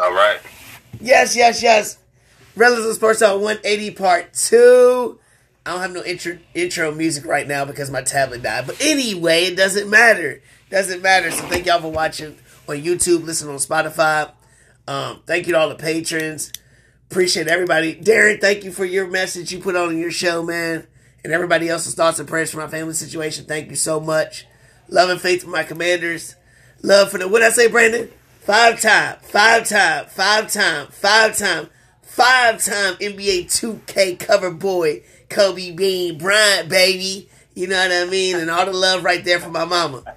All right. Yes, yes, yes. Rellism Sports Talk 180 Part 2. I don't have no intro, intro music right now because my tablet died. But anyway, it doesn't matter. Doesn't matter. So thank y'all for watching on YouTube, listening on Spotify. Um, thank you to all the patrons. Appreciate everybody. Darren, thank you for your message you put on in your show, man. And everybody else's thoughts and prayers for my family situation. Thank you so much. Love and faith for my commanders. Love for the, what I say, Brandon? Five time, five time, five time, five time, five time NBA 2K cover boy, Kobe Bean Bryant, baby. You know what I mean? And all the love right there for my mama.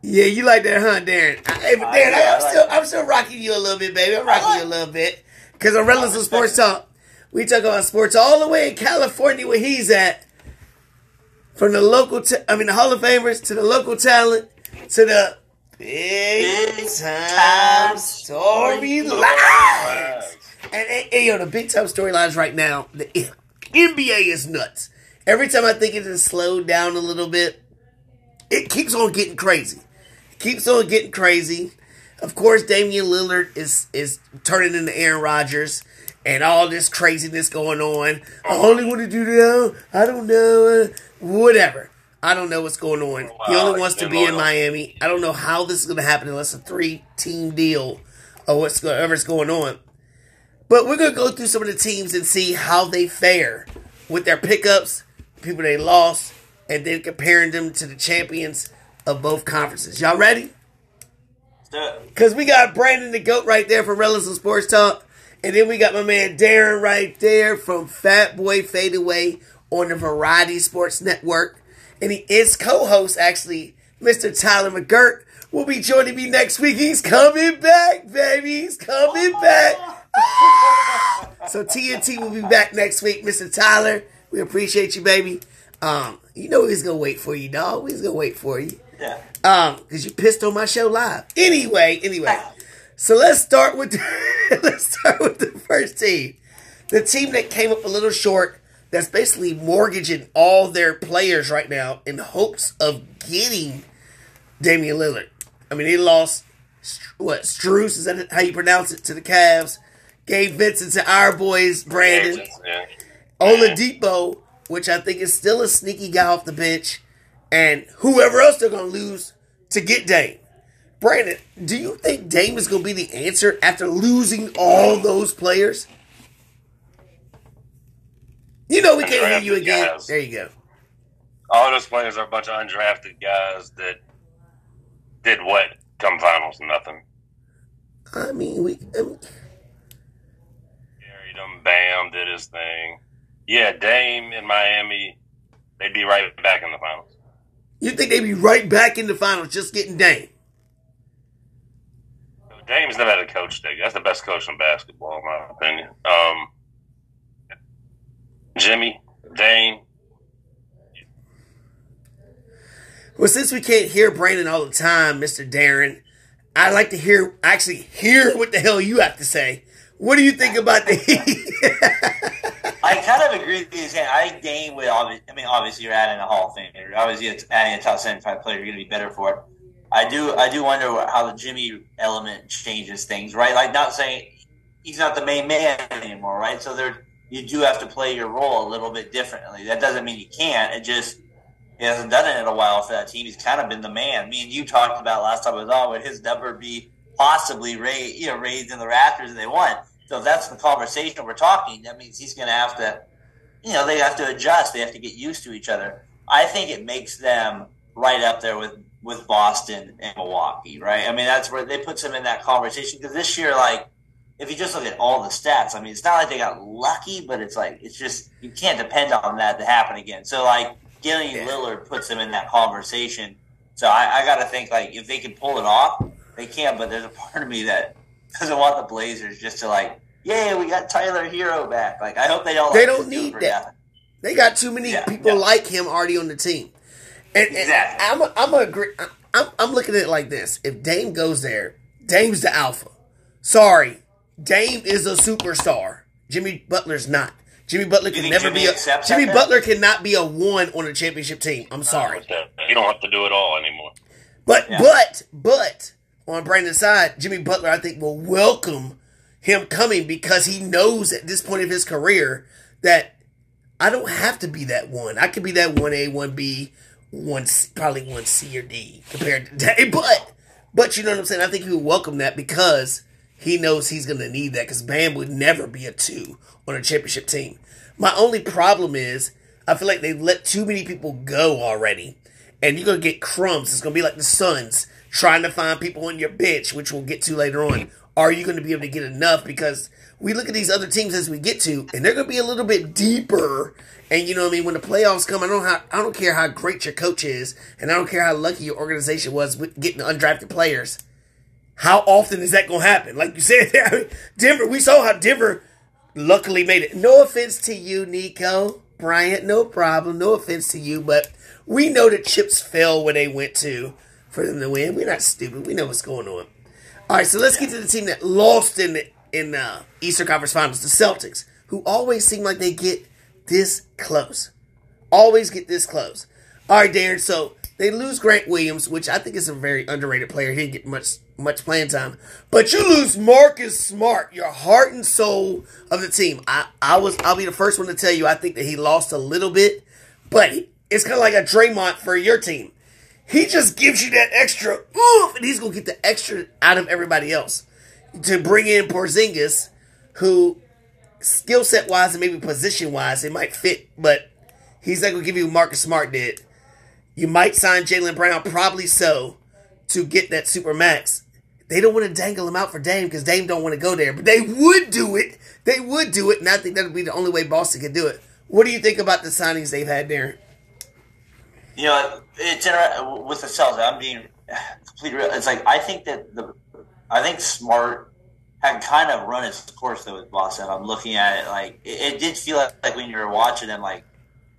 Yeah, you like that, huh, Darren? Hey, Darren, I, am still, I'm still rocking you a little bit, baby. I'm rocking you a little bit because I'm Relentless of Sports Talk. We talk about sports all the way in California where he's at. From the local, I mean, the Hall of Famers to the local talent to the big, big time storylines. And, and, and, yo, the big time storylines right now, the NBA is nuts. Every time I think it has slowed down a little bit, it keeps on getting crazy. It keeps on getting crazy. Of course, Damian Lillard is is turning into Aaron Rodgers and all this craziness going on. I only want to do that. I don't know. Whatever. I don't know what's going on. Wow, he only wants to be in Miami. I don't know how this is going to happen unless a three team deal or whatever's going on. But we're going to go through some of the teams and see how they fare with their pickups, people they lost, and then comparing them to the champions of both conferences. Y'all ready? Because we got Brandon the GOAT right there from Relevant Sports Talk. And then we got my man Darren right there from Fat Boy Fadeaway on the Variety Sports Network. And he is co-host, actually, Mr. Tyler McGirt will be joining me next week. He's coming back, baby. He's coming back. So TNT will be back next week, Mr. Tyler. We appreciate you, baby. Um, you know he's gonna wait for you, dog. He's gonna wait for you. Yeah. Um, because you pissed on my show live. Anyway, anyway. So let's start with the, let's start with the first team. The team that came up a little short, that's basically mortgaging all their players right now in hopes of getting Damian Lillard. I mean, he lost what Strus is that how you pronounce it to the Cavs. Gabe Vincent to our boys Brandon. Yeah. Oladipo, which I think is still a sneaky guy off the bench, and whoever else they're gonna lose to get Dame. Brandon, do you think Dame is going to be the answer after losing all those players? You know we can't hear you again. Guys. There you go. All those players are a bunch of undrafted guys that did what come finals? Nothing. I mean, we. I mean, Carried him. Bam did his thing. Yeah, Dame in Miami, they'd be right back in the finals. You think they'd be right back in the finals just getting Dame? Dame's never had a coach. That's the best coach in basketball, in my opinion. Um, Jimmy, Dame. Well, since we can't hear Brandon all the time, Mister Darren, I'd like to hear actually hear what the hell you have to say. What do you think about the Heat? I kind of agree with you. Saying I think with obviously. I mean, obviously you're adding a Hall of Famer. Obviously, it's adding a top seventy-five player. You're going to be better for it. I do I do wonder how the Jimmy element changes things, right? Like not saying he's not the main man anymore, right? So there you do have to play your role a little bit differently. That doesn't mean you can't. It just he hasn't done it in a while for that team. He's kind of been the man. Me and you talked about last time I was on would his number be possibly raised, you know, raised in the Raptors and they won. So if that's the conversation we're talking, that means he's going to have to, you know, they have to adjust. They have to get used to each other. I think it makes them right up there with with Boston and Milwaukee, right? I mean, that's where they put them in that conversation because this year, like, if you just look at all the stats, I mean, it's not like they got lucky, but it's like it's just you can't depend on that to happen again. So, like, getting yeah. Lillard puts them in that conversation. So I, I got to think like if they can pull it off, they can. But there's a part of me that doesn't want the Blazers just to like, yeah, we got Tyler Herro back. Like, I hope they don't. They like, don't need that. Nothing. They got too many yeah, people yeah. like him already on the team. And, exactly. And I'm I'm agree. I'm, I'm looking at it like this: if Dame goes there, Dame's the alpha. Sorry, Dame is a superstar. Jimmy Butler's not. Jimmy Butler can never Jimmy be a Jimmy that? Butler cannot be a one on a championship team. I'm sorry. You don't have to do it all anymore. But yeah. but but on Brandon's side, Jimmy Butler I think will welcome him coming because he knows at this point of his career that I don't have to be that one. I could be that one A, one B, one C, probably one C or D compared to today. But but you know what I'm saying? I think he would welcome that because he knows he's gonna need that because Bam would never be a two on a championship team. My only problem is I feel like they've let too many people go already. And you're gonna get crumbs. It's gonna be like the Suns trying to find people on your bench, which we'll get to later on. Are you gonna be able to get enough? Because we look at these other teams as we get to, and they're gonna be a little bit deeper. And you know what I mean? When the playoffs come, I don't how, I don't care how great your coach is, and I don't care how lucky your organization was with getting undrafted players. How often is that gonna happen? Like you said, Denver. We saw how Denver luckily made it. No offense to you, Nico Bryant. No problem. No offense to you, but we know that chips fell where they went to for them to win. We're not stupid. We know what's going on. All right, so let's get to the team that lost in the in the Eastern Conference Finals, the Celtics, who always seem like they get this close. Always get this close. All right, Darren. So they lose Grant Williams, which I think is a very underrated player. He didn't get much much playing time, but you lose Marcus Smart, your heart and soul of the team. I I was I'll be the first one to tell you I think that he lost a little bit, but it's kind of like a Draymond for your team. He just gives you that extra oof, and he's gonna get the extra out of everybody else to bring in Porzingis, who skill set wise and maybe position wise it might fit, but he's not gonna give you Marcus Smart did. You might sign Jaylen Brown, probably so, to get that super max. They don't want to dangle him out for Dame because Dame don't want to go there, but they would do it. They would do it, and I think that would be the only way Boston could do it. What do you think about the signings they've had there? You know, with the Celtics. I'm being completely real. It's like I think that the I think Smart had kind of run its course though with Boston. I'm looking at it like it, it did feel like, like, when you were watching them, like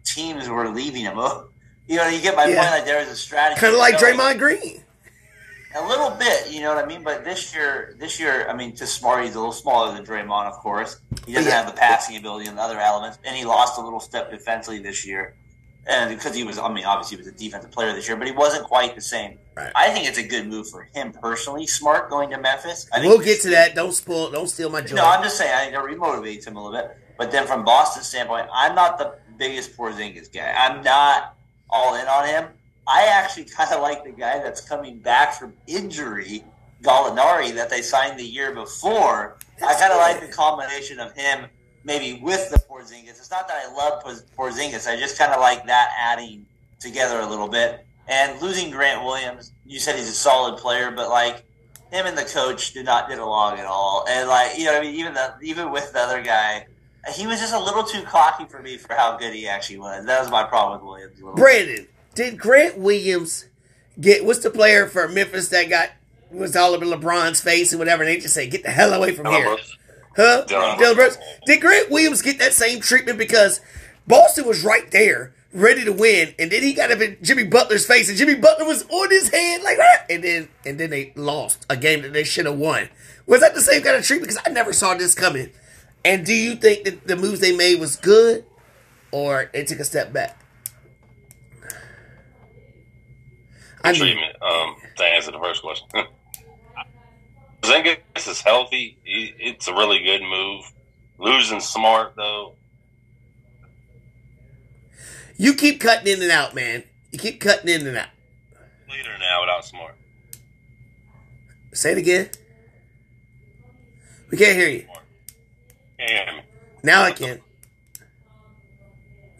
teams were leaving him. You know, you get my Yeah. point. Like there is a strategy, Kind of like You know, Draymond Green. a little bit. You know what I mean? But this year, this year, I mean, to Smart, he's a little smaller than Draymond, of course. He doesn't Yeah. have the passing ability and the other elements, and he lost a little step defensively this year. And because he was, I mean, obviously he was a defensive player this year, but he wasn't quite the same. Right. I think it's a good move for him personally. Smart going to Memphis. I think We'll get to that. Don't spoil. Don't steal my joy. no, I'm just saying I think it remotivates him a little bit. But then from Boston's standpoint, I'm not the biggest Porzingis guy. I'm not all in on him. I actually kind of like the guy that's coming back from injury, Gallinari, that they signed the year before. I kind of like the combination of him maybe with the Porzingis. It's not that I love Porz- Porzingis. I just kind of like that adding together a little bit. And losing Grant Williams, you said he's a solid player, but like him and the coach did not get along at all. And like you know, I mean, even the even with the other guy, he was just a little too cocky for me for how good he actually was. That was my problem with Williams. a bit. Brandon, did Grant Williams get what's the player for Memphis that got was all over LeBron's face and whatever? And they just say, "Get the hell away from here." Huh? Dillon Dillon Brooks. Brooks. Did Grant Williams get that same treatment because Boston was right there, ready to win, and then he got up in Jimmy Butler's face, and Jimmy Butler was on his head like that, and then and then they lost a game that they should have won. Was that the same kind of treatment? Because I never saw this coming. And do you think that the moves they made was good, or they took a step back? I mean, treatment. Um, to answer the first question, Porzingis is healthy. It's a really good move. Losing Smart though, you keep cutting in and out, man. You keep cutting in and out. leader now without Smart. Say it again. We can't hear you. Can't hear me. Now I can.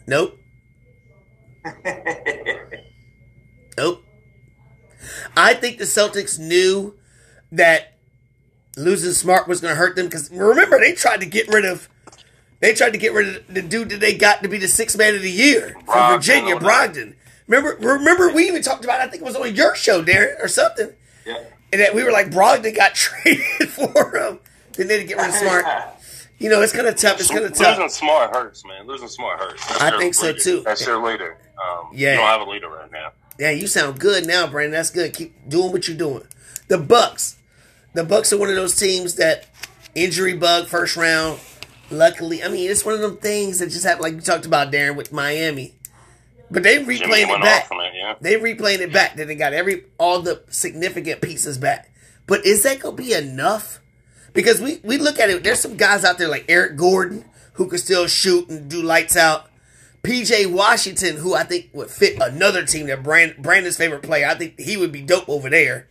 Nope. Nope. I think the Celtics knew that losing Smart was going to hurt them because remember they tried to get rid of they tried to get rid of the dude that they got to be the sixth man of the year from Brogdon, Virginia. Brogdon. Remember, remember we even talked about. I think it was on your show, Darren, or something, yeah. and that we were like Brogdon got traded for him. Then they didn't get rid of Smart. You know, it's kind of tough. It's kind of tough. Losing Smart hurts, man. Losing Smart hurts. That's I think so, leader. too. That's your leader. Um, Yeah. You don't have a leader right now. Yeah, you sound good now, Brandon. That's good. Keep doing what you're doing. The Bucks. The Bucks are one of those teams that injury bug first round. Luckily, I mean it's one of them things that just happened, like you talked about, Darren, with Miami. But they replaying it back. it, yeah. They replaying it back. Then they got every all the significant pieces back. But is that gonna be enough? Because we, we look at it, there's some guys out there like Eric Gordon who can still shoot and do lights out. PJ Washington, who I think would fit another team that Brand, Brandon's favorite player. I think he would be dope over there.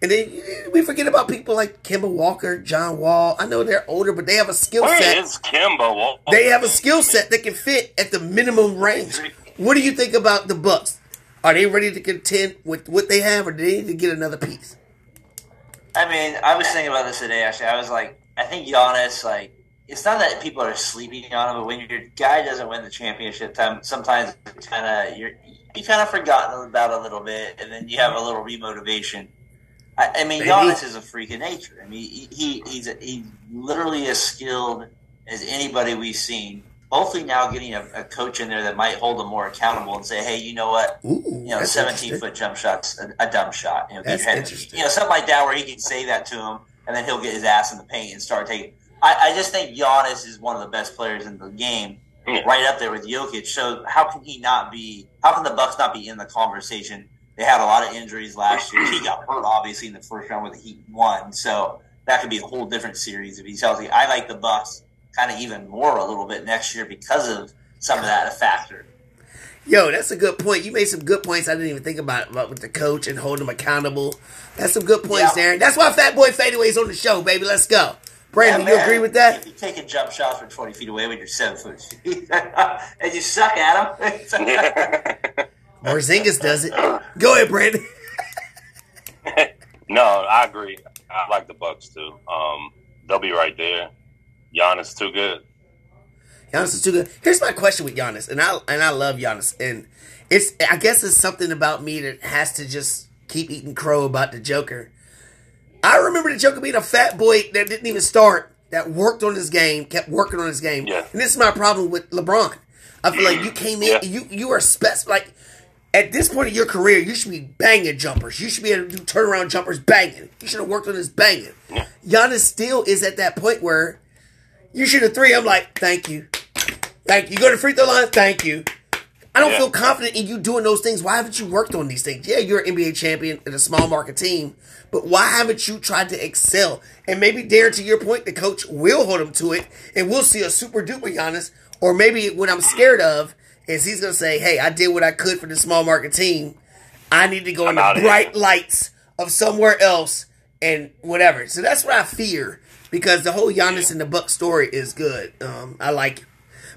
And then we forget about people like Kemba Walker, John Wall. I know they're older, but they have a skill set. is Kemba? Walker? They have a skill set that can fit at the minimum range. What do you think about the Bucks? Are they ready to contend with what they have, or do they need to get another piece? I mean, I was thinking about this today. Actually, I was like, I think Giannis, like, it's not that people are sleeping on him, but when your guy doesn't win the championship, time sometimes kind of you're you kind of forgotten about a little bit, and then you have a little remotivation. I, I mean, Maybe. Giannis is a freak of nature. I mean, he, he he's a, he's literally as skilled as anybody we've seen. Hopefully, now getting a, a coach in there that might hold him more accountable and say, "Hey, you know what? Ooh, you know, seventeen foot jump shots, a, a dumb shot. You know, That's head- interesting. You know, something like that where he can say that to him, and then he'll get his ass in the paint and start taking. I, I just think Giannis is one of the best players in the game, Yeah. right up there with Jokic. So how can he not be? How can the Bucks not be in the conversation? They had a lot of injuries last year. He got hurt obviously in the first round with the Heat won, so that could be a whole different series if he's healthy. I like the Bucks kind of even more a little bit next year because of some of that a factor. Yo, that's a good point. You made some good points I didn't even think about, about with the coach and holding him accountable. That's some good points, Yeah. Darren. That's why Fat Boy Fadeaway's on the show, baby. Let's go. Brandon, Yeah, you agree with that? If you take a jump shots from 20 feet away when you're seven foot and you suck at them. Porzingis does it. Go ahead, Brandon. no, I agree. I like the Bucks too. Um, they'll be right there. Giannis too good. Giannis is too good. Here's my question with Giannis, and I and I love Giannis, and it's I guess it's something about me that has to just keep eating crow about the Joker. I remember the Joker being a fat boy that didn't even start, that worked on his game, kept working on his game, Yeah. and this is my problem with LeBron. I feel like you mm. came in, Yeah. you you are spec like. At this point in your career, you should be banging jumpers. You should be able to do turnaround jumpers banging. You should have worked on his banging. Yeah. Giannis still is at that point where you shoot a three. I'm like, thank you. Thank you. You go to free throw line. Thank you. I don't Yeah. feel confident in you doing those things. Why haven't you worked on these things? Yeah, you're an NBA champion in a small market team, but why haven't you tried to excel? And maybe, Darren, to your point, the coach will hold him to it, and we'll see a super duper Giannis. Or maybe what I'm scared of is he's going to say, hey, I did what I could for the small market team. I need to go in I'm the bright here." lights of somewhere else and whatever. So that's what I fear because the whole Giannis and the Buck story is good. Um, I like it.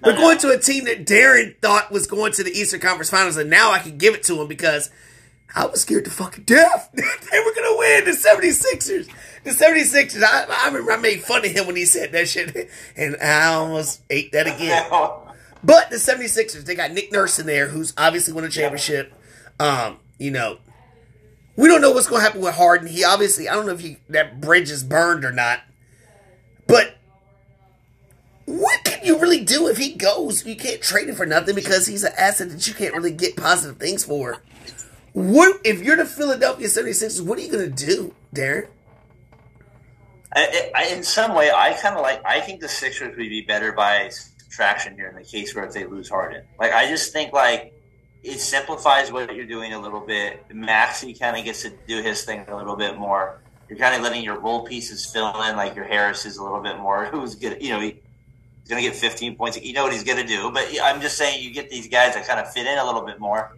We're going to a team that Darren thought was going to the Eastern Conference Finals, and now I can give it to him because I was scared to fucking death. they were going to win the 76ers. The 76ers, I, I remember I made fun of him when he said that shit, and I almost ate that again. But the 76ers, they got Nick Nurse in there, who's obviously won a championship. Um, you know, we don't know what's going to happen with Harden. He obviously, I don't know if he, that bridge is burned or not. But what can you really do if he goes? You can't trade him for nothing because he's an asset that you can't really get positive things for. What if you're the Philadelphia 76ers? What are you going to do, Darren? I, I, in some way, I kind of like. I think the Sixers would be better by subtraction here in the case where if they lose Harden. Like I just think like it simplifies what you're doing a little bit. Maxey kind of gets to do his thing a little bit more. You're kind of letting your role pieces fill in, like your Harris is a little bit more. Who's good? You know, he's going to get 15 points. You know what he's going to do. But I'm just saying, you get these guys that kind of fit in a little bit more.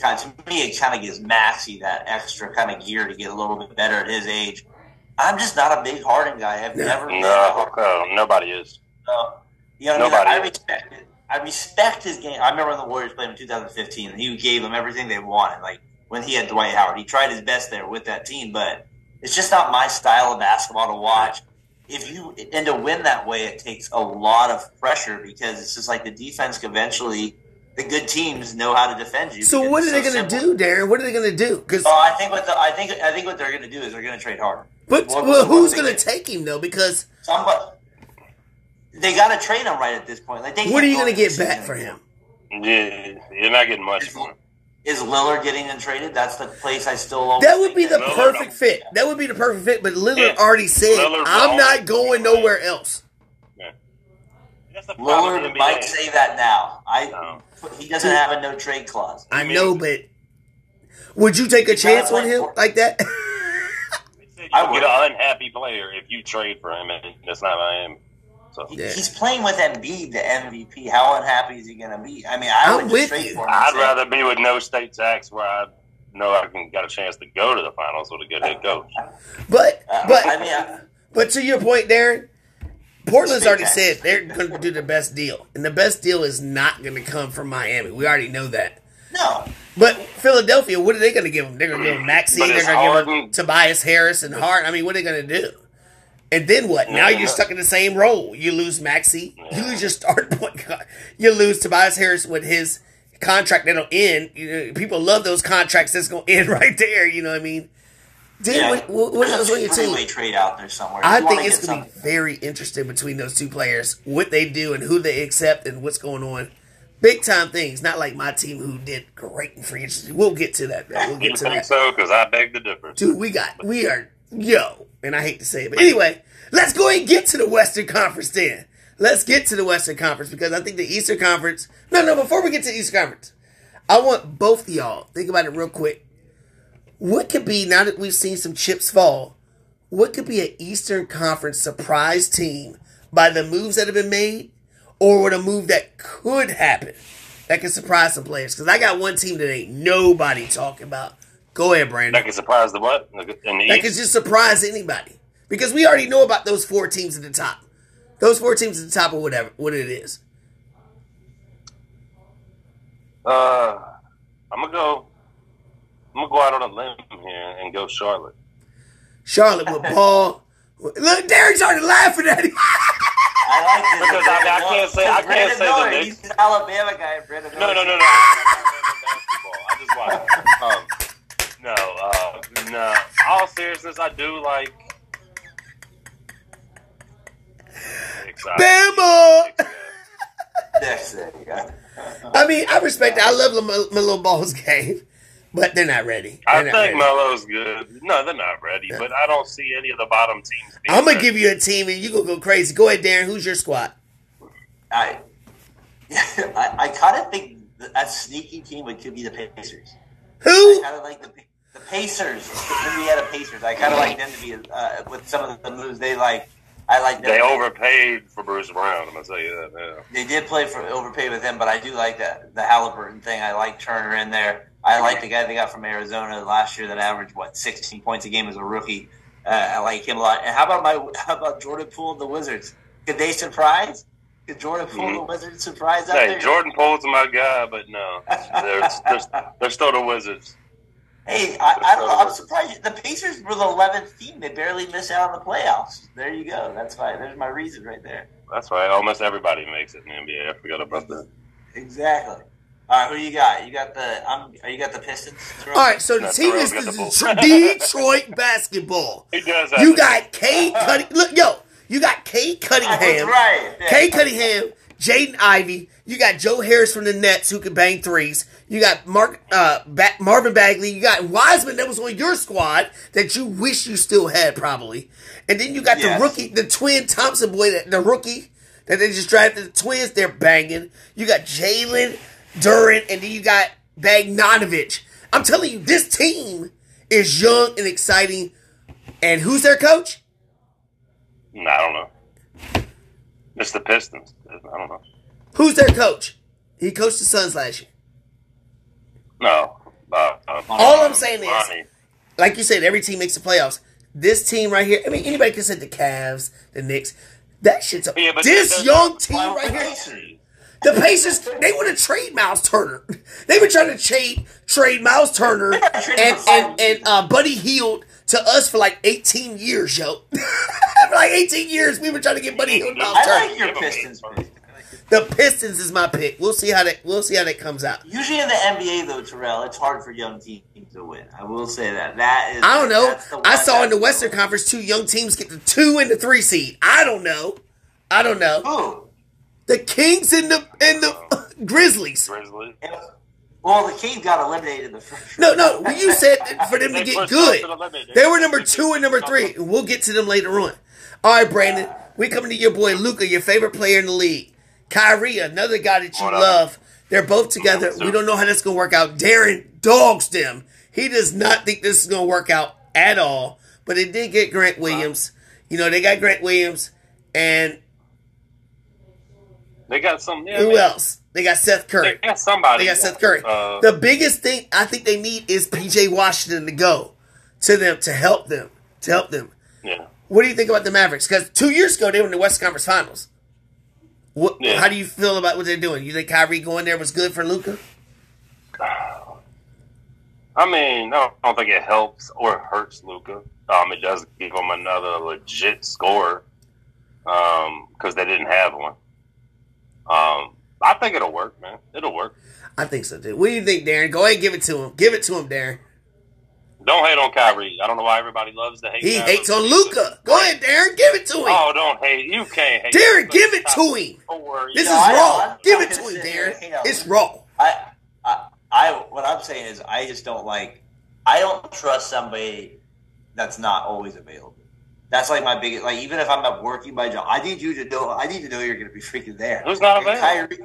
Kind of, to me, it kind of gives Maxey that extra kind of gear to get a little bit better at his age. I'm just not a big Harden guy. I've No. never been. No, uh, nobody is. so, you know, what I, Nobody mean? I respect it. I respect his game. I remember when the Warriors played him in 2015, and he gave them everything they wanted. Like when he had Dwight Howard, he tried his best there with that team, but it's just not my style of basketball to watch. If you and to win that way, it takes a lot of pressure because it's just like the defense. Eventually, the good teams know how to defend you. So what are it's they so going to do, Darren? What are they going to do? Because Oh, I think what the, I think I think what they're going to do is they're going to trade Harden. but What- well, what who's going to take him though? Because Somebody, they got to trade him right at this point. Like they what are you going to get back season for him? Yeah, you're not getting much for him. Is Lillard getting them traded? That's the place I still always That would be the Lillard, perfect I'm- fit. That would be the perfect fit. But Lillard Yeah. already said, Lillard "I'm won't. going nowhere else." That's the problem Lillard NBA. might say that now. I No. he doesn't have a no trade clause. I know, but would you take a chance on him for- like that? Let me tell I would. get an unhappy player if you trade for him, and it's not Miami. So Yeah. He's playing with Embiid, the MVP. How unhappy is he going to be? I mean, I I'm would just with you. for him. I'd say, rather be with no state tax where I know I can got a chance to go to the finals with a good head coach. But Uh, but I mean, I- but to your point, Darren, Portland's already tax. said they're going to do the best deal, and the best deal is not going to come from Miami. We already know that. no. But Philadelphia, what are they going to give them? They're going to give him Maxey. They're going to give him Harden. Tobias Harris and Hart. I mean, what are they going to do? And then what? Now Yeah. you're stuck in the same role. You lose Maxey. You lose your start point guard. You lose Tobias Harris with his contract that'll end. You know, people love those contracts that's going to end right there. You know what I mean? Then Yeah. what, what, what else on your team? trade out there somewhere. I You think it's going to be very interesting between those two players, what they do and who they accept and what's going on. Big time things, not like my team who did great in free agency. We'll get to that. Though. We'll You get to think that. so? Because I beg the difference. Dude, we got, we are, yo, and I hate to say it, but anyway, let's go and get to the Western Conference then. Let's get to the Western Conference because I think the Eastern Conference, no, no, before we get to the Eastern Conference, I want both of y'all, think about it real quick. What could be, now that we've seen some chips fall, what could be an Eastern Conference surprise team by the moves that have been made or with a move that could happen that could surprise some players? Because I got one team that ain't nobody talking about. Go ahead, Brandon. That can surprise the what? In the That East? could just surprise anybody. Because we already know about those four teams at the top. Those four teams at the top of whatever what it is. Uh, I'm gonna go. I'm gonna go out on a limb here and go Charlotte. Charlotte with Paul. Look, Derek started laughing at him. I like this. Because I- I can't say- I can't Brandon say the Miller, Knicks. He's an Alabama guy. Brandon No, no, no, no. I just basketball. I just watch. Um, no, uh, no. All seriousness, I do like. Excited. Bama! Next thing, yeah. I mean, I respect it. I love my, my little balls game, but they're not ready. I They're not think ready. Melo's good. No, they're not ready, but I don't see any of the bottom teams. being I'm gonna ready. give you a team and you gonna go crazy. Go ahead, Darren. Who's your squad? I, I, I kind of think that a sneaky team would could be the Pacers. I Who? kind of like the the Pacers, the Indiana Pacers. I kind of like them to be uh, with some of the moves they like. I like them. They overpaid for Bruce Brown. I'm gonna tell you that. Yeah. They did play for overpay with him, but I do like that the Halliburton thing. I like Turner in there. I like the guy they got from Arizona last year that averaged what 16 points a game as a rookie. Uh, I like him a lot. And how about my how about Jordan Poole and the Wizards? Could they surprise? Could Jordan Poole and the Wizards surprise out Hey, there? Jordan Poole's my guy, but no, they're, they're, they're still the Wizards. Hey, I, I don't know. I'm surprised. The Pacers were the 11th team. They barely missed out on the playoffs. There you go. That's why. there's my reason right there. That's right. Almost everybody makes it in the NBA. I forgot about that. Exactly. All right, who you got? You got the um, you got the Pistons. All right, so the That's team where is we got the the Detroit basketball. He does have You got Cade Cutting. Look, yo, you got Cade I Cunningham. was right. Yeah. Cade Cunningham, Jaden Ivey. You got Joe Harris from the Nets who can bang threes. You got Mark uh, ba- Marvin Bagley. You got Wiseman that was on your squad that you wish you still had probably. And then you got Yes. the rookie, the twin Thompson boy, that the rookie that they just drafted. The twins, they're banging. You got Jalen Duren, and then you got Bogdanovic. I'm telling you, this team is young and exciting. And who's their coach? I don't know. It's the Pistons. I don't know. Who's their coach? He coached the Suns last year. No. Uh, uh, All I'm saying is- like you said, every team makes the playoffs. This team right here, I mean, anybody can say the Cavs, the Knicks. That shit's a, Yeah, this young team right here. The Pacers, they want to trade Miles Turner. They've been trying to trade trade Miles Turner They're not trading and and, and uh, Buddy Hield to us for like 18 years, yo. for like 18 years, we've been trying to get Buddy Hield, Miles I like your Pistons. pick. The Pistons is my pick. We'll see how that. We'll see how that comes out. Usually in the NBA, though, Terrell, it's hard for young teams to win. I will say that. That is. I don't know. I saw in the that's- Western Conference two young teams get the two and the three seed. I don't know. I don't know. Who? The Kings and the and the oh. Grizzlies. Grizzlies. Well, the Kings got eliminated in the first. No, no. You said for them to get good. us to the limit. They were number two and number three. and We'll get to them later on. All right, Brandon. We coming to your boy Luka, your favorite player in the league. Kyrie, another guy that you What up? love. They're both together. We don't know how that's gonna work out. Darren dogs them. He does not think this is gonna work out at all. but they did get Grant Williams. You know, they got Grant Williams, and They got some. Yeah, who man. else? They got Seth Curry. They got somebody. They got Seth Curry. Uh, the biggest thing I think they need is PJ Washington to go to them to help them to help them. yeah. What do you think about the Mavericks? Because two years ago they were in the West Conference Finals. What? Yeah. How do you feel about what they're doing? You think Kyrie going there was good for Luka? I mean, I don't, think it helps or hurts Luka. Um, it does give him another legit score because they didn't have one. Um, I think it'll work, man. It'll work. I think so too. What do you think, Darren? Go ahead, give it to him. Give it to him, Darren. Don't hate on Kyrie. I don't know why everybody loves to hate. He Kyrie. hates on Luka. Go ahead, Darren. Give it to him. Oh, don't hate. You can't hate. Darren, Luka. give it to him. Don't. This No, is I know. I'm Give it to him, Darren. and hate It's wrong. I, I, I, what I'm saying is, I just don't like. I don't trust somebody that's not always available. That's like my biggest. Like even if I'm not working my job, I need you to know. I need to know you're going to be freaking there. Who's not And available? Kyrie,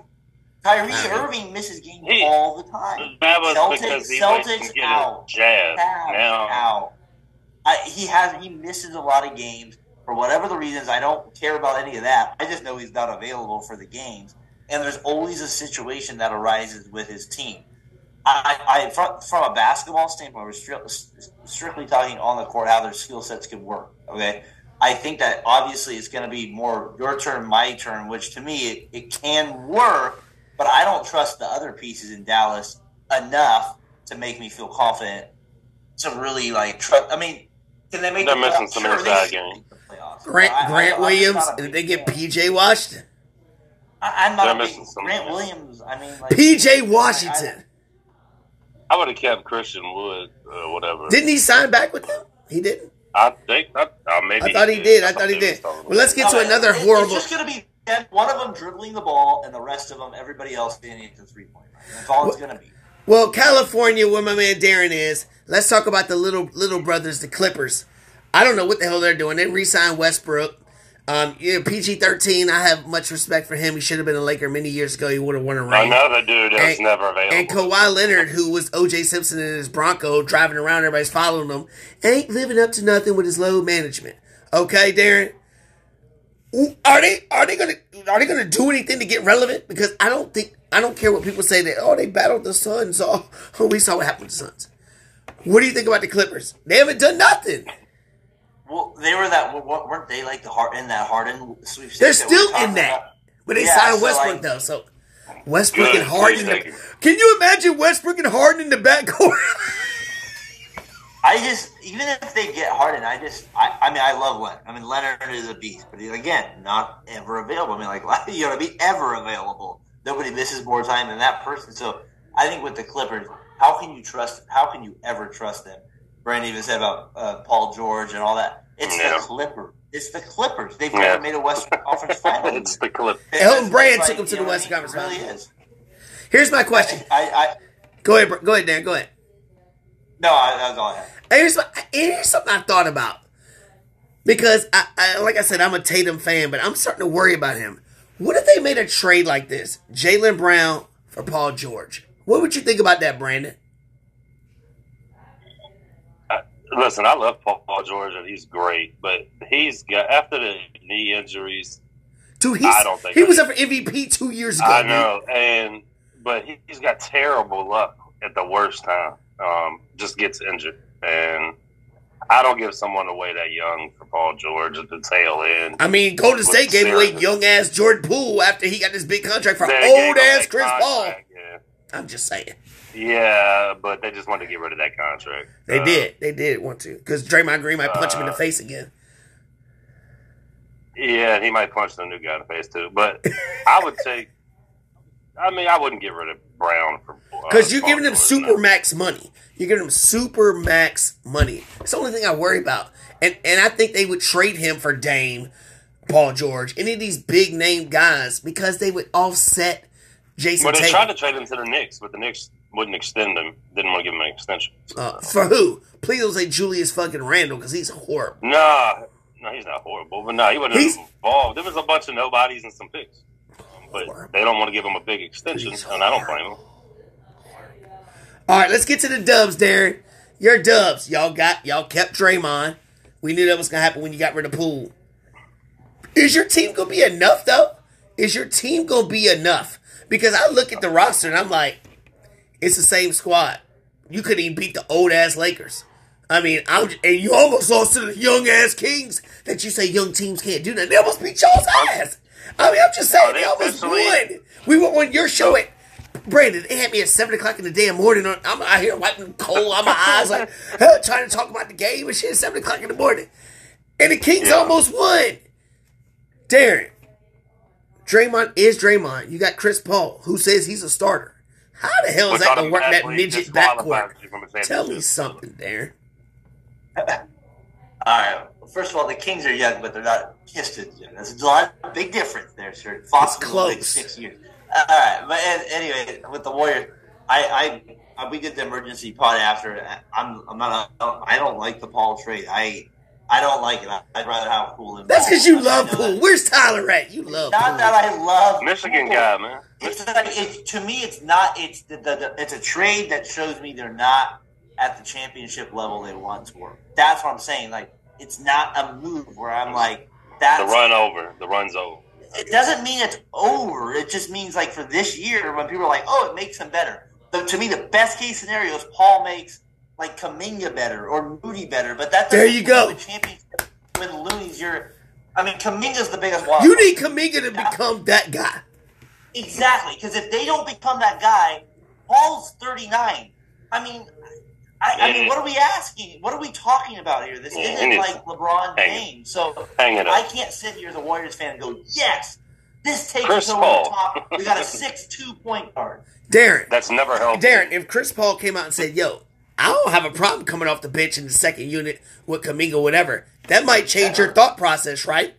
Kyrie. Irving misses games He- all the time. That was Celtics- because he Celtics get out. jab. Out, Now, out. I, he has he misses a lot of games for whatever the reasons. I don't care about any of that. I just know he's not available for the games, and there's always a situation that arises with his team. I, I from, from a basketball standpoint, we're stri- strictly talking on the court how their skill sets can work. Okay, I think that obviously it's going to be more your turn, my turn, which to me it, it can work, but I don't trust the other pieces in Dallas enough to make me feel confident to really like trust. I mean, can they make? They're the missing playoffs? some Sure, inside they game. playoffs. Grant I- I- Grant I'm Williams, not a and they get. PJ Washington. I, I'm not They're missing some Grant of. Williams. I mean, like, PJ Washington. I would have kept Christian Wood, uh, whatever. Didn't he sign back with them? He didn't. I think I, uh, maybe. I thought he did. I thought he did. was Well, let's about get to another it- horrible. It's just going to be them- one of them dribbling the ball, and the rest of them, everybody else, being into three point line. That's all it's going to be. Well, California, where my man Darren is, let's talk about the little little brothers, the Clippers. I don't know what the hell they're doing. They re-signed Westbrook. Um, you know, PG thirteen. I have much respect for him. He should have been a Laker many years ago. He would have won a ring. Another dude that's And- never available. And Kawhi Leonard, who was OJ Simpson in his Bronco, driving around, everybody's following him, ain't living up to nothing with his load management. Okay, Darren. Are they are they gonna are they gonna do anything to get relevant? Because I don't think I don't care what people say that oh they battled the Suns. Oh, oh we saw what happened with the Suns. What do you think about the Clippers? They haven't done nothing. Well, they were that. Weren't they like the heart in that Harden sweepstakes? They're that we were still in that. about? But they Yeah, signed so, Westbrook like- though, so Westbrook and Harden. the- Can you imagine Westbrook and Harden in the backcourt? I just, even if they get Harden, I just, I, I mean, I love Leonard. I mean, Leonard is a beast, but he, again, not ever available. I mean, like, you got to be ever available. Nobody misses more time than that person. So I think with the Clippers, how can you trust? How can you ever trust them? Brandon even said about uh, Paul George and all that. It's Yeah. the Clippers. It's the Clippers. They've Yeah. never made a Western Conference final. it's the Clippers. Elton Brand It's took them to the Western Conference It really Finals. is. Here's my question. I, I, Go ahead, go ahead, Dan. Go ahead. No, I, that's all I have. And here's, here's something I thought about because I, I, like I said, I'm a Tatum fan, but I'm starting to worry about him. What if they made a trade like this, Jaylen Brown for Paul George? What would you think about that, Brandon? Uh, Listen, I love Paul Paul George and he's great, but he's got after the knee injuries. Dude, he's, I don't think he was up for MVP two years ago. I dude. know, and but he, he's got terrible luck at the worst time. Um, just gets injured, and I don't give someone away that young for Paul George at the tail end. I mean, Golden State gave away young ass Jordan Poole after he got this big contract for old ass Chris Paul. Yeah. I'm just saying. Yeah, but they just wanted to get rid of that contract. They Uh, did. They did want to. Because Draymond Green might punch him in the Uh, face again. Yeah, and he might punch the new guy in the face too. But I would take. I mean, I wouldn't get rid of Brown for uh, Because you're giving him George, super max money. You're giving him super max money. It's the only thing I worry about. And and I think they would trade him for Dame, Paul George, any of these big name guys because they would offset Jason Well, they Tatum. tried to trade him to the Knicks, but the Knicks wouldn't extend him. Didn't want to give him an extension. uh, for who? Please don't say Julius fucking Randle because he's horrible. Nah, no, he's not horrible, but no, he wasn't He's- involved. There was a bunch of nobodies and some picks, um, but Horrible. they don't want to give him a big extension, He's and I don't blame him. All right, let's get to the dubs, Darren. Your dubs. Y'all got y'all kept Draymond. We knew that was gonna happen when you got rid of Poole. Is your team gonna be enough though? Is your team gonna be enough? Because I look at the roster and I'm like, it's the same squad. You couldn't even beat the old ass Lakers. I mean, I'm j- and you almost lost to the young ass Kings that you say young teams can't do that. They almost beat y'all's ass. I mean, I'm just saying they they almost won. We were on your show at Brandon. They had me at seven o'clock in the damn morning. On, I'm out here wiping coal on my eyes, like huh, trying to talk about the game and shit. at Seven o'clock in the morning, and the Kings Yeah. almost won. Darren, Draymond is Draymond. You got Chris Paul, who says he's a starter. How the hell is Which that gonna work that midget backcourt? you from the Tell me something, Darren. All right. Well, first of all, the Kings are young, but they're not young. There's a lot, big difference there, sir. Foster was like close. six years. All right, but anyway, with the Warriors, I, I, I we did the emergency pod after. I'm, I'm not. A, I don't like the Paul trade. I, I don't like it. I- I'd rather have Poole than That's because you love know Poole. that. Where's Tyler at? You love Not Poole. that I love Michigan Poole. guy, man. It's like it, to me, it's not. It's the, the, the it's a trade that shows me they're not at the championship level they once were. That's what I'm saying. Like it's not a move where I'm like that's. The run over. The run's over. It doesn't mean it's over. It just means like for this year when people are like, oh, it makes them better. The, to me, the best case scenario is Paul makes like Kuminga better or Moody better. But that There you go. The championship when Looney's your. I mean, Kuminga's the biggest wild. You need Kuminga to become that guy. Exactly, because if they don't become that guy, Paul's thirty nine. I mean, I, I mean, what are we asking? What are we talking about here? This mm, isn't needs like LeBron. James. So Hang it I can't sit here as a Warriors fan and go, "Yes, this takes Chris us over Paul. the top. We got a six two point guard." Darren, That's never helped. Darren, if Chris Paul came out and said, "Yo, I don't have a problem coming off the bench in the second unit with Kuminga, whatever," that might change your thought process, right?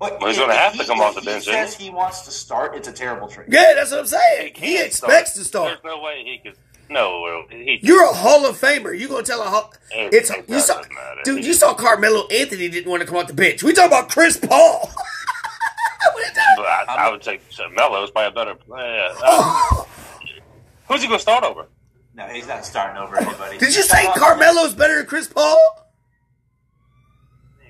But Well, he's gonna if have to come off the he bench, Says he wants to start. It's a terrible trade. Yeah, that's what I'm saying. He, can't expects to start. There's no way he could. No, he. You're a Hall of Famer. You gonna tell a Hall? It- It's it you saw, matter. dude. You saw Carmelo Anthony didn't want to come off the bench. We talking about Chris Paul. What is that? But I, I would take Melo is probably a better player. Uh, Oh, who's he gonna start over? No, he's not starting over anybody. did you say Carmelo's better than Chris Paul?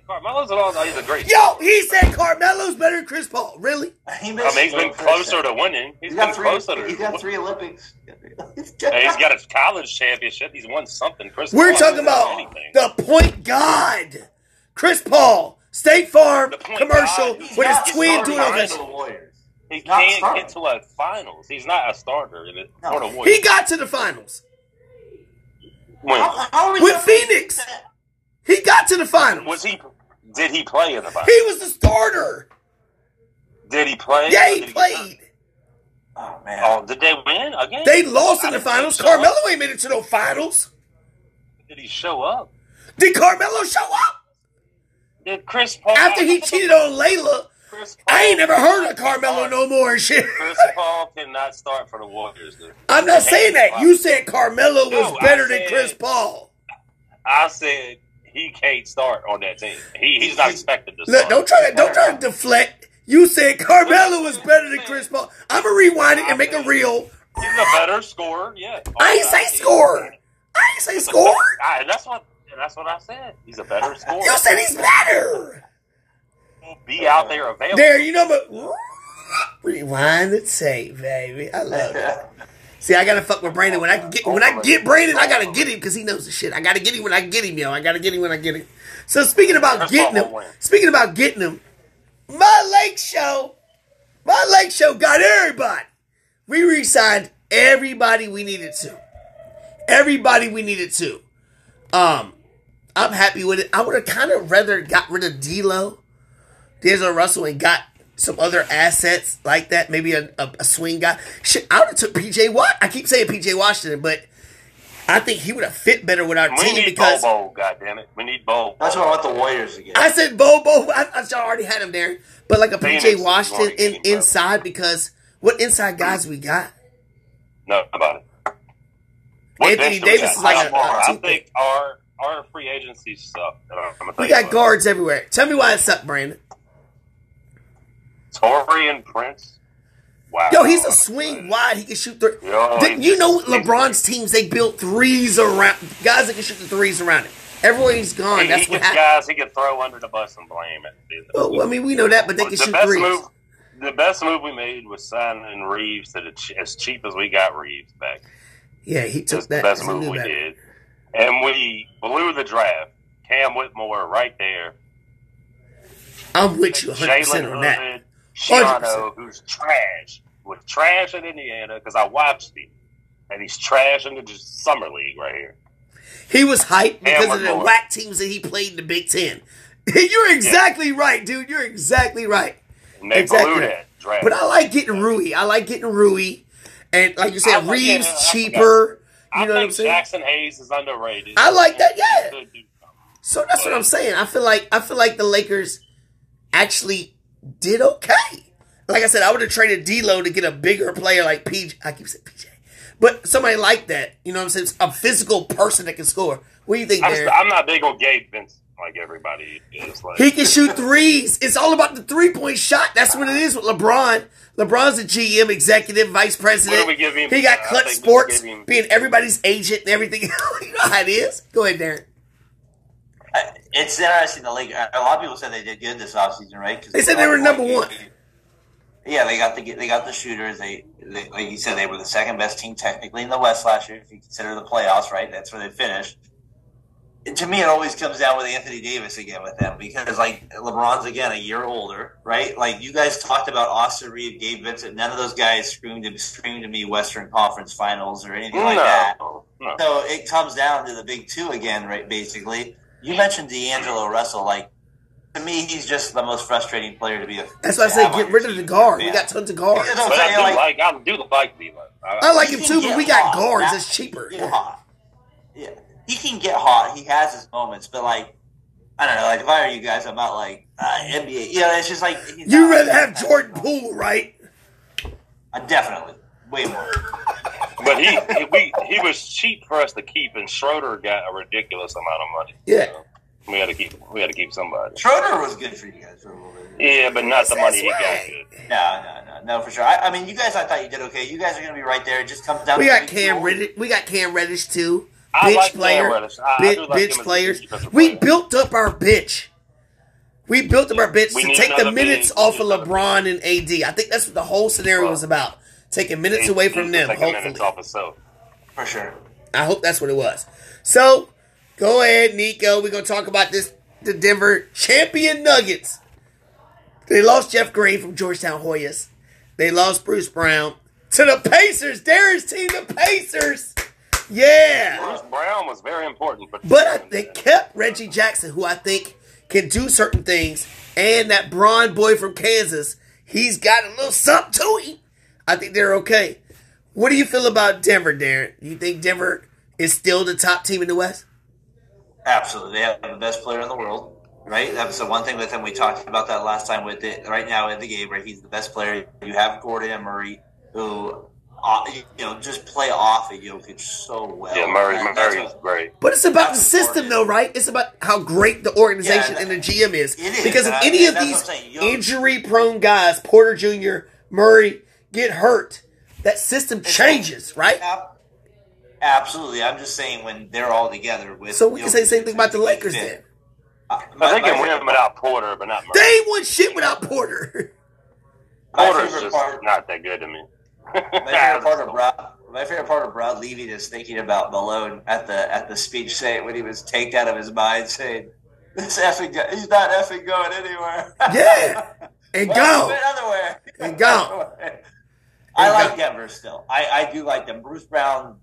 Carmelo's a lot. He's a great. Yo, he said Carmelo's better than Chris Paul. Really? He I mean, he's been closer to winning. He's he's got been three. closer to. He's got three Olympics. Hey, he's got a college championship. He's won something. Chris We're Paul talking about anything. the point god, Chris Paul, State Farm commercial with his twin starting doing all all this. the Warriors. He not can't starting. get to a finals. He's not a starter in it No. for the Warriors. He got to the finals. when How, how With Phoenix. He got to the finals. was he? Did he play in the finals? He was the starter. Did he play? Yeah, he did get played. Oh man. Oh, did they win again? They lost in the finals. think so. Carmelo ain't made it to no finals. Did he show up? Did Carmelo show up Did Chris Paul? after he cheated on Layla? Paul, I ain't never heard of Carmelo no more and shit. Chris Paul cannot start for the Warriors. Dude. I'm not saying that. You said Carmelo was No, I better than Chris Paul. I said he can't start on that team. He, he's not expected to Look, start. don't try to don't try to deflect. You said Carmelo was better than Chris Paul. I'm gonna rewind it and make it real. He's a better scorer. Yeah. I ain't say score. I ain't say score. I, that's what. That's what I said. He's a better scorer. You said he's better. Be out there available. There, you know, but rewind the tape, baby. I love it. See, I gotta fuck with Brandon when I can get when I get Brandon. I gotta get him because he knows the shit. I gotta get him when I get him, yo. I gotta get him when I get him. So speaking about getting him, speaking about getting him, my lake show, my lake show got everybody. We re-signed everybody we needed to. Everybody we needed to. Um, I'm happy with it. I would have kind of rather got rid of D'Lo, D'Angelo Russell, and got some other assets like that. Maybe a, a, a swing guy. Shit, I would have took PJ Watt. I keep saying PJ Washington, but I think he would have fit better with our team because We team need because Bobo. God damn it. We need Bobo. That's what I want the Warriors to get. I said Bobo. I, I already had him there, but like a Phoenix PJ Washington in, to inside because what inside guys we got? No about it. What Anthony bench do we Davis is like I, a- a I think our our free agency sucked. We got guards everywhere. Tell me why it sucked, Brandon. Taurean Prince. Wow. Yo, he's a swing wide. He can shoot three. Yo, Did- you know LeBron's teams? They built threes around guys that can shoot the threes around it. Everywhere he's gone, He, that's he what gets guys he can throw under the bus and blame it. Well, I mean, we know that, but they can the shoot threes. move, the best move we made was signing Reaves to the as cheap as we got Reaves back. Yeah, he took That's the that. best move we did, and we blew the draft. Cam Whitmore right there. I'm with you 100 percent Jalen on that. Hood, 100%. Schifino, who's trash, was trash in Indiana because I watched him, and he's trash in the summer league right here. He was hyped because of the whack teams that he played in the Big Ten. You're exactly right, dude. You're exactly right. Exactly. draft. But I like getting Rui. I like getting Rui, and like you said, like- Reaves yeah, cheaper. You know what I'm saying? Jaxson Hayes is underrated. I like that, yeah. He could do something. So that's what I'm saying. I feel like I feel like the Lakers actually did okay. Like I said, I would have traded D'Lo to get a bigger player like PJ. I keep saying PJ, but somebody like that. You know what I'm saying? A physical person that can score. What do you think, I'm, Darren? I'm not big on Gabe Vincent like everybody is. Like He can shoot threes. It's all about the three point shot. That's what it is with LeBron. LeBron's a GM, executive, vice president. What do we give? He got Clutch Sports, him- being everybody's agent and everything. you know how it is. Go ahead, Darren. I- It's interesting. The league. A lot of people said they did good this offseason, right? 'Cause They said they were number one. Yeah, they got the they got the shooters. They, they like you said they were the second best team technically in the West last year if you consider the playoffs, right? That's where they finished. And to me, it always comes down with Anthony Davis again with them because like LeBron's again a year older, right? Like you guys talked about Austin Reaves, Gabe Vincent. None of those guys screamed to screamed to me Western Conference Finals or anything like that. no, no. So it comes down to the big two again, right? Basically, you mentioned D'Angelo Russell. Like to me, he's just the most frustrating player to be. A, That's why I say get rid of the team. guard. We got tons of guards. You know But I'm I saying? do Like, like, I do like D'Lo. I, I like He him too, but we got hot. guards That- that's cheaper. get hot. Yeah, he can get hot. He has his moments, but like, I don't know. Like if I were you guys, I'm not like uh, NBA. You know, it's just like You not- rather have Jordan Poole, right? Uh, definitely, way more. But he, he we he was cheap for us to keep, and Schroeder got a ridiculous amount of money. Yeah. So we had to keep we had to keep somebody. Schroeder was good for you guys for a little bit. Yeah, but not the That's money he right. got. Good. No, no, no, no, for sure. I, I mean, you guys, I thought you did okay. You guys are going to be right there. It just comes down. We got the Cam. Reddish. We got Cam Reddish too. I Bench like player, Reddish. I- I like bench him as a players. We player. built up our bench. We built up our bench We to take the minutes off of another LeBron and AD. I think that's what the whole scenario Well, was about. Taking minutes away from them. take a minutes Hopefully, off himself. for sure. I hope that's what it was. So, go ahead, Nico. We're gonna talk about this. The Denver champion Nuggets. They lost Jeff Green from Georgetown Hoyas. They lost Bruce Brown to the Pacers. Darren's team, the Pacers. Yeah. Bruce Brown was very important, but But I, they kept Reggie Jackson, who I think can do certain things, and that Braun boy from Kansas. He's got a little something to him. I think they're okay. What do you feel about Denver, Darren? You think Denver is still the top team in the West? Absolutely, they have the best player in the world, right? That's the one thing with him. We talked about that last time with it. Right now in the game, right, he's the best player. You have Gordon and Murray, who uh, you know just play off of Jokic so well. yeah, Murray And Murray's what- great. But it's about the system, important. though, right? It's about how great the organization Yeah, and the GM is. It is, Because if and I- any of these what I'm saying. You don't- injury-prone guys, Porter Jr., Murray, get hurt, that system changes, right? Absolutely, I'm just saying when they're all together with. So we can say the same thing about the Lakers then. Uh, But my- they can my- win without Porter, but not Murray. They ain't won shit without Porter. Porter's just part, not that good to me. my favorite part of Brad, my favorite part of Brad leaving is thinking about Malone at the at the speech saying when he was taken out of his mind saying, "This effing guy, he's not effing going anywhere." Yeah. And Well, go. went otherwhere. And go. I like. Denver still. I, I do like them. Bruce Brown,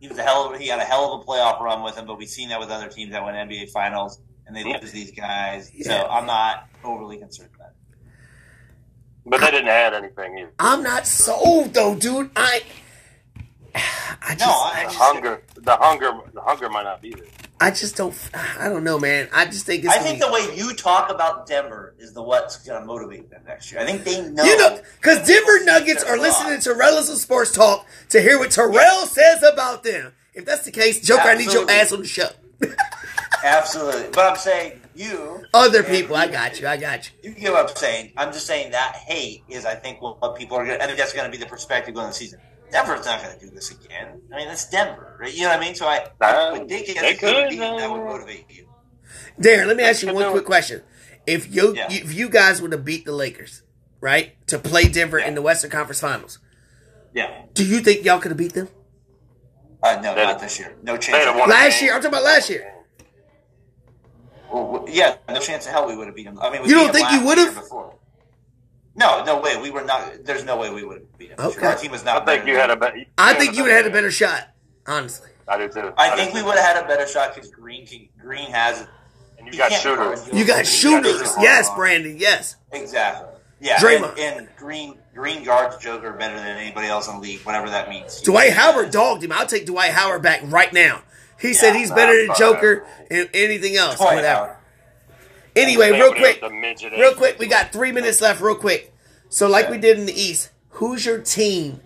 he was a hell of he had a hell of a playoff run with him, but we've seen that with other teams that win NBA finals and they lose these guys. So Yeah. I'm not overly concerned with that. But they didn't add anything either. I'm not sold though, dude. I I just, No, I- I, The hunger, the hunger, the hunger might not be there. I just don't. I don't know, man. I just think it's. I think be- the way you talk about Denver is the what's going to motivate them next year. I think they know. You know, because Denver Nuggets are listening to Terrell's Sports Talk to hear what Terrell says about them. If that's the case, Joker, I need your ass on the show. Absolutely. But I'm saying you. Other people, I got you. I got you. You get what I'm saying. I'm just saying that hate is, I think, what, what people are going to, I think that's going to be the perspective going the season. Denver's not going to do this again. I mean, it's Denver, right? You know what I mean? So I, when Dick they gets could, beat, that would motivate you. Darren, let me ask you one quick question. If you Yeah. if you guys would have beat the Lakers, right, to play Denver in the Western Conference Finals, Yeah. do you think y'all could have beat them? Uh, no, They'd- not this year. No They'd chance. have of- won a Last game. year, I'm talking about last year. Well, yeah, no chance in hell we would have beat them. I mean, we You don't think you would've? Year before. No, no way. We were not. There's no way we would have beat them. Okay. Our team was not. I think you had a better. I think you would have had a better shot, honestly. I do too. I do think we would have had a better shot because Green can, Green has And you got shooters. guard You got You shooters, got yes, shooters. Brandon, yes. exactly. Yeah, Draymond. and, and Green Green guards Joker better than anybody else in the league, whatever that means. Dwight Howard dogged him. I'll take Dwight Howard back right now. He said he's better than Joker and anything else, Dwight whatever. Howard. Anyway, real quick, was the midget real quick, we got three minutes left. Real quick, so like we did in the East, who's your team?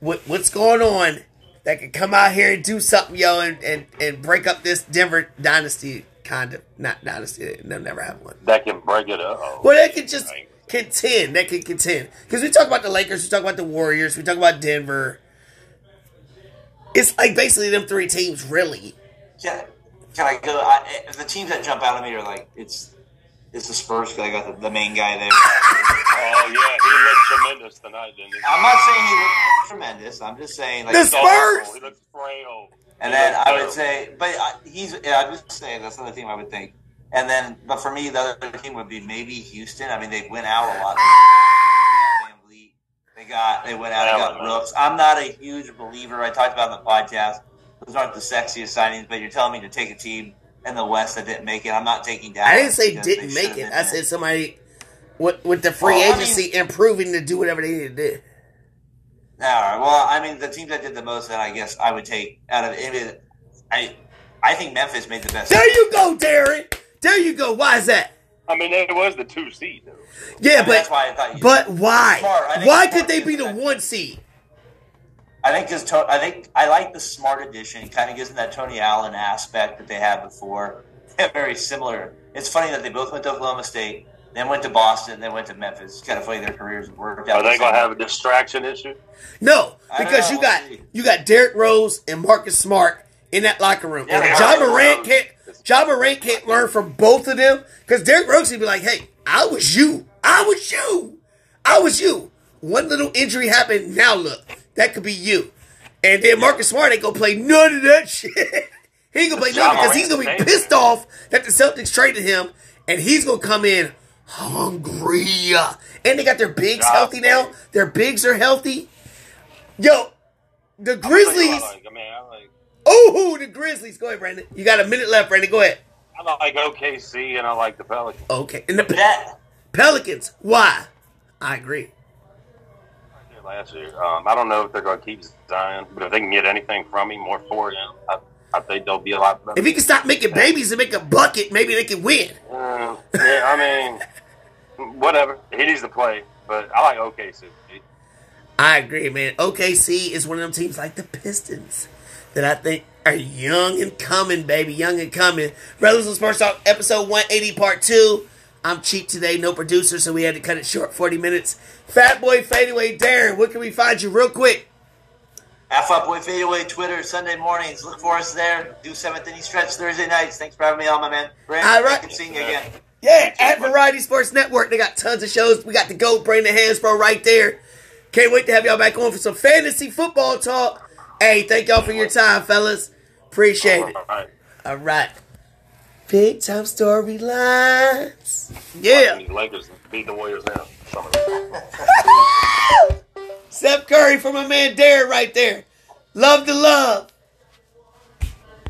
What what's going on that can come out here and do something, yo, and and, and break up this Denver dynasty? Kind of not dynasty. They'll never have one. that can break it up. Well, they can just contend. They can contend because we talk about the Lakers, we talk about the Warriors, we talk about Denver. It's like basically them three teams, really. Can, can I go? I, the teams that jump out at me are like it's it's the Spurs. 'cause I got the, the main guy there. Oh yeah, he looked tremendous tonight, didn't he? I'm not saying he looked tremendous. I'm just saying like The Spurs? He looks frail. And He then I would terrible. say, but I, he's, yeah, I'm just saying that's another team I would think. And then, but for me, the other team would be maybe Houston. I mean, they went out a lot. They got They went out and got Allen. Brooks. I'm not a huge believer. I talked about in the podcast. Those aren't the sexiest signings, but you're telling me to take a team in the West that didn't make it. I'm not taking down. I didn't say didn't make it. I there. said somebody with with the free Well, I agency improving to do whatever they need to do. All right. Well, I mean, the teams that did the most, then I guess I would take out of it. I, I think Memphis made the best. There you go, Darren. There you go. Why is that? I mean, it was the two seed though. Yeah, I mean, but that's why I thought. You, but why? I Why could they be the one seed? I think because I think I like the smart addition. It kind of gives them that Tony Allen aspect that they had before. They're very similar. It's funny that they both went to Oklahoma State, then went to Boston, then went to Memphis. It's kind of funny their careers worked out. Are the they gonna have a distraction issue? No, because you got We'll see. you got Derrick Rose and Marcus Smart in that locker room, Yeah, and but Ja Morant can't. is- Ja Morant can't learn from both of them because Derrick Rose would be like, "Hey, I was you. I was you. I was you. One little injury happened. Now look, that could be you." And then Marcus Smart ain't gonna play none of that shit. he ain't gonna play none because he's gonna be pissed off that the Celtics traded him, and he's gonna come in hungry. And they got their bigs healthy now. Their bigs are healthy. Yo, the Grizzlies. like, I mean, I like, Oh, the Grizzlies. Go ahead, Brandon. You got a minute left, Brandon. Go ahead. I like OKC and I like the Pelicans. Okay. And the Pe- Pelicans. Why? I agree. Last year, um, I don't know if they're going to keep Zion, but if they can get anything from him or for him, I, I think they'll be a lot better. If he can stop making babies and make a bucket, maybe they can win. Uh, yeah, I mean, whatever. He needs to play, but I like OKC. I agree, man. OKC is one of them teams like the Pistons that I think are young and coming, baby. Young and coming. Brothers and Sports Talk, episode 180, part two. I'm cheap today, no producer, so we had to cut it short 40 minutes. Fat Boy Fadeaway Darren, where can we find you real quick? Half Up Boy Fadeaway, Twitter, Sunday mornings. Look for us there. Do 7th Inning Stretch Thursday nights. Thanks for having me on, my man. Brandon, All right. good seeing you again. Yeah, at Variety Sports Network, they got tons of shows. We got the GOAT, Brandon Hansbrough right there. Can't wait to have y'all back on for some fantasy football talk. Hey, thank y'all for your time, fellas. Appreciate it. All right. All right. Big time storylines. Yeah. Lakers beat the Warriors now. Steph Curry for my man Darren right there. Love to love.